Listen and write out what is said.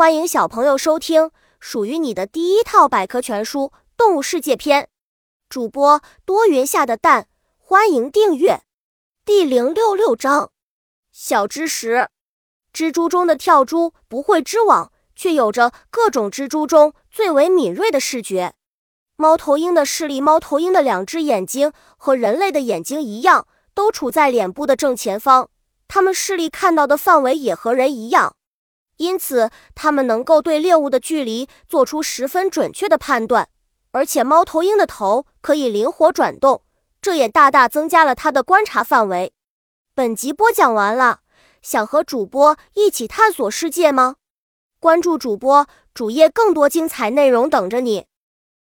欢迎小朋友收听属于你的第一套百科全书《动物世界》篇。主播多云下的蛋，欢迎订阅。第零六六章：小知识。蜘蛛中的跳蛛不会织网，却有着各种蜘蛛中最为敏锐的视觉。猫头鹰的视力，猫头鹰的两只眼睛和人类的眼睛一样，都处在脸部的正前方。它们视力看到的范围也和人一样。因此，它们能够对猎物的距离做出十分准确的判断，而且猫头鹰的头可以灵活转动，这也大大增加了它的观察范围。本集播讲完了，想和主播一起探索世界吗？关注主播主页，更多精彩内容等着你。